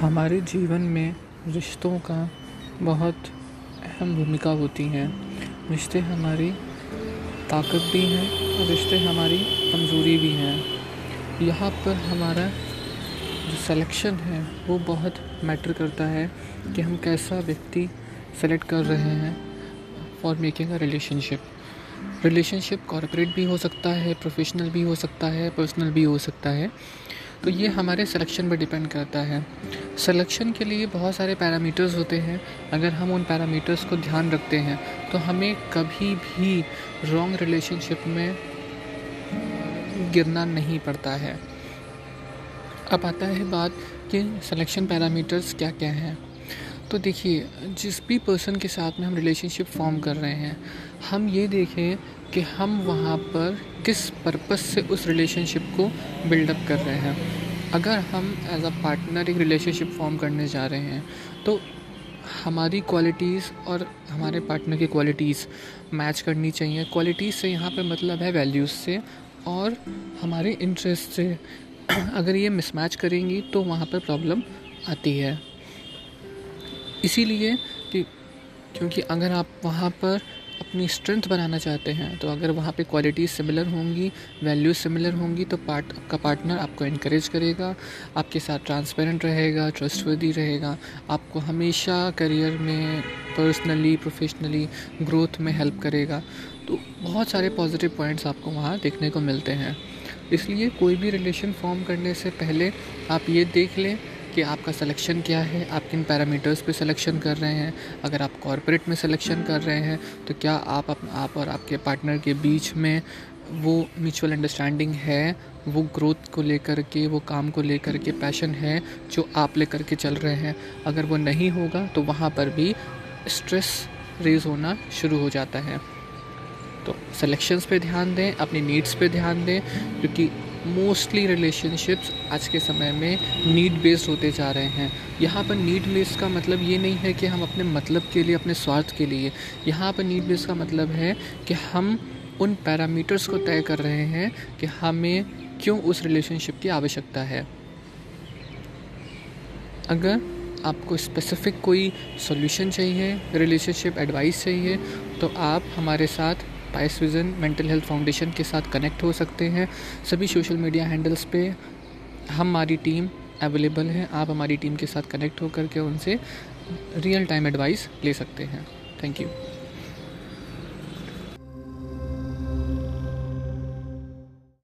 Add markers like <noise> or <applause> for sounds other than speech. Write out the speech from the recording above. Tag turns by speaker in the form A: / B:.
A: हमारे जीवन में रिश्तों का बहुत अहम भूमिका होती है। रिश्ते हमारी ताकत भी हैं और रिश्ते हमारी कमज़ोरी भी हैं। यहाँ पर हमारा जो सिलेक्शन है, वो बहुत मैटर करता है कि हम कैसा व्यक्ति सेलेक्ट कर रहे हैं for making a relationship relationship corporate भी हो सकता है प्रोफेशनल भी हो सकता है पर्सनल भी हो सकता है। तो ये हमारे सिलेक्शन पर डिपेंड करता है। सिलेक्शन के लिए बहुत सारे पैरामीटर्स होते हैं। अगर हम उन पैरामीटर्स को ध्यान रखते हैं तो हमें कभी भी रॉन्ग रिलेशनशिप में गिरना नहीं पड़ता है। अब आता है बात कि सिलेक्शन पैरामीटर्स क्या क्या हैं। तो देखिए, जिस भी पर्सन के साथ में हम रिलेशनशिप फॉर्म कर रहे हैं, हम ये देखें कि हम वहाँ पर किस पर्पस से उस रिलेशनशिप को बिल्डअप कर रहे हैं। अगर हम एज अ पार्टनर एक रिलेशनशिप फॉर्म करने जा रहे हैं तो हमारी क्वालिटीज़ और हमारे पार्टनर की क्वालिटीज़ मैच करनी चाहिए। क्वालिटीज़ से यहाँ पे मतलब है वैल्यूज़ से और हमारे इंटरेस्ट से। <clears throat> अगर ये मिसमैच करेंगी तो वहाँ पर प्रॉब्लम आती है। इसीलिए कि क्योंकि अगर आप वहाँ पर अपनी स्ट्रेंथ बनाना चाहते हैं तो अगर वहाँ पे क्वालिटी सिमिलर होंगी वैल्यूज़ सिमिलर होंगी तो पार्ट आपका पार्टनर आपको इनक्रेज करेगा, आपके साथ ट्रांसपेरेंट रहेगा ट्रस्टवर्दी रहेगा। आपको हमेशा करियर में पर्सनली प्रोफेशनली ग्रोथ में हेल्प करेगा। तो बहुत सारे पॉजिटिव पॉइंट्स आपको वहाँ देखने को मिलते हैं। इसलिए कोई भी रिलेशन फॉर्म करने से पहले आप ये देख लें कि आपका सिलेक्शन क्या है? आप किन पैरामीटर्स पे सिलेक्शन कर रहे हैं? अगर आप कॉरपोरेट में सिलेक्शन कर रहे हैं तो क्या आप आप और आपके पार्टनर के बीच में वो म्यूचुअल अंडरस्टैंडिंग है? वो ग्रोथ को लेकर के, वो काम को लेकर के पैशन है जो आप लेकर के चल रहे हैं? अगर वो नहीं होगा तो वहाँ पर भी स्ट्रेस रेज होना शुरू हो जाता है। तो सिलेक्शंस पे ध्यान दें, अपनी नीड्स पे ध्यान दें, क्योंकि मोस्टली रिलेशनशिप्स आज के समय में नीड बेस्ड होते जा रहे हैं। यहाँ पर नीड बेस्ड का मतलब ये नहीं है कि हम अपने मतलब के लिए, अपने स्वार्थ के लिए। यहाँ पर नीड बेस्ड का मतलब है कि हम उन पैरामीटर्स को तय कर रहे हैं कि हमें क्यों उस रिलेशनशिप की आवश्यकता है। अगर आपको स्पेसिफिक कोई सॉल्यूशन चाहिए रिलेशनशिप एडवाइस चाहिए तो आप हमारे साथ पाइस विज़न मेंटल हेल्थ फाउंडेशन के साथ कनेक्ट हो सकते हैं। सभी सोशल मीडिया हैंडल्स पे हमारी टीम अवेलेबल है। आप हमारी टीम के साथ कनेक्ट होकर के उनसे रियल टाइम एडवाइस ले सकते हैं। Thank you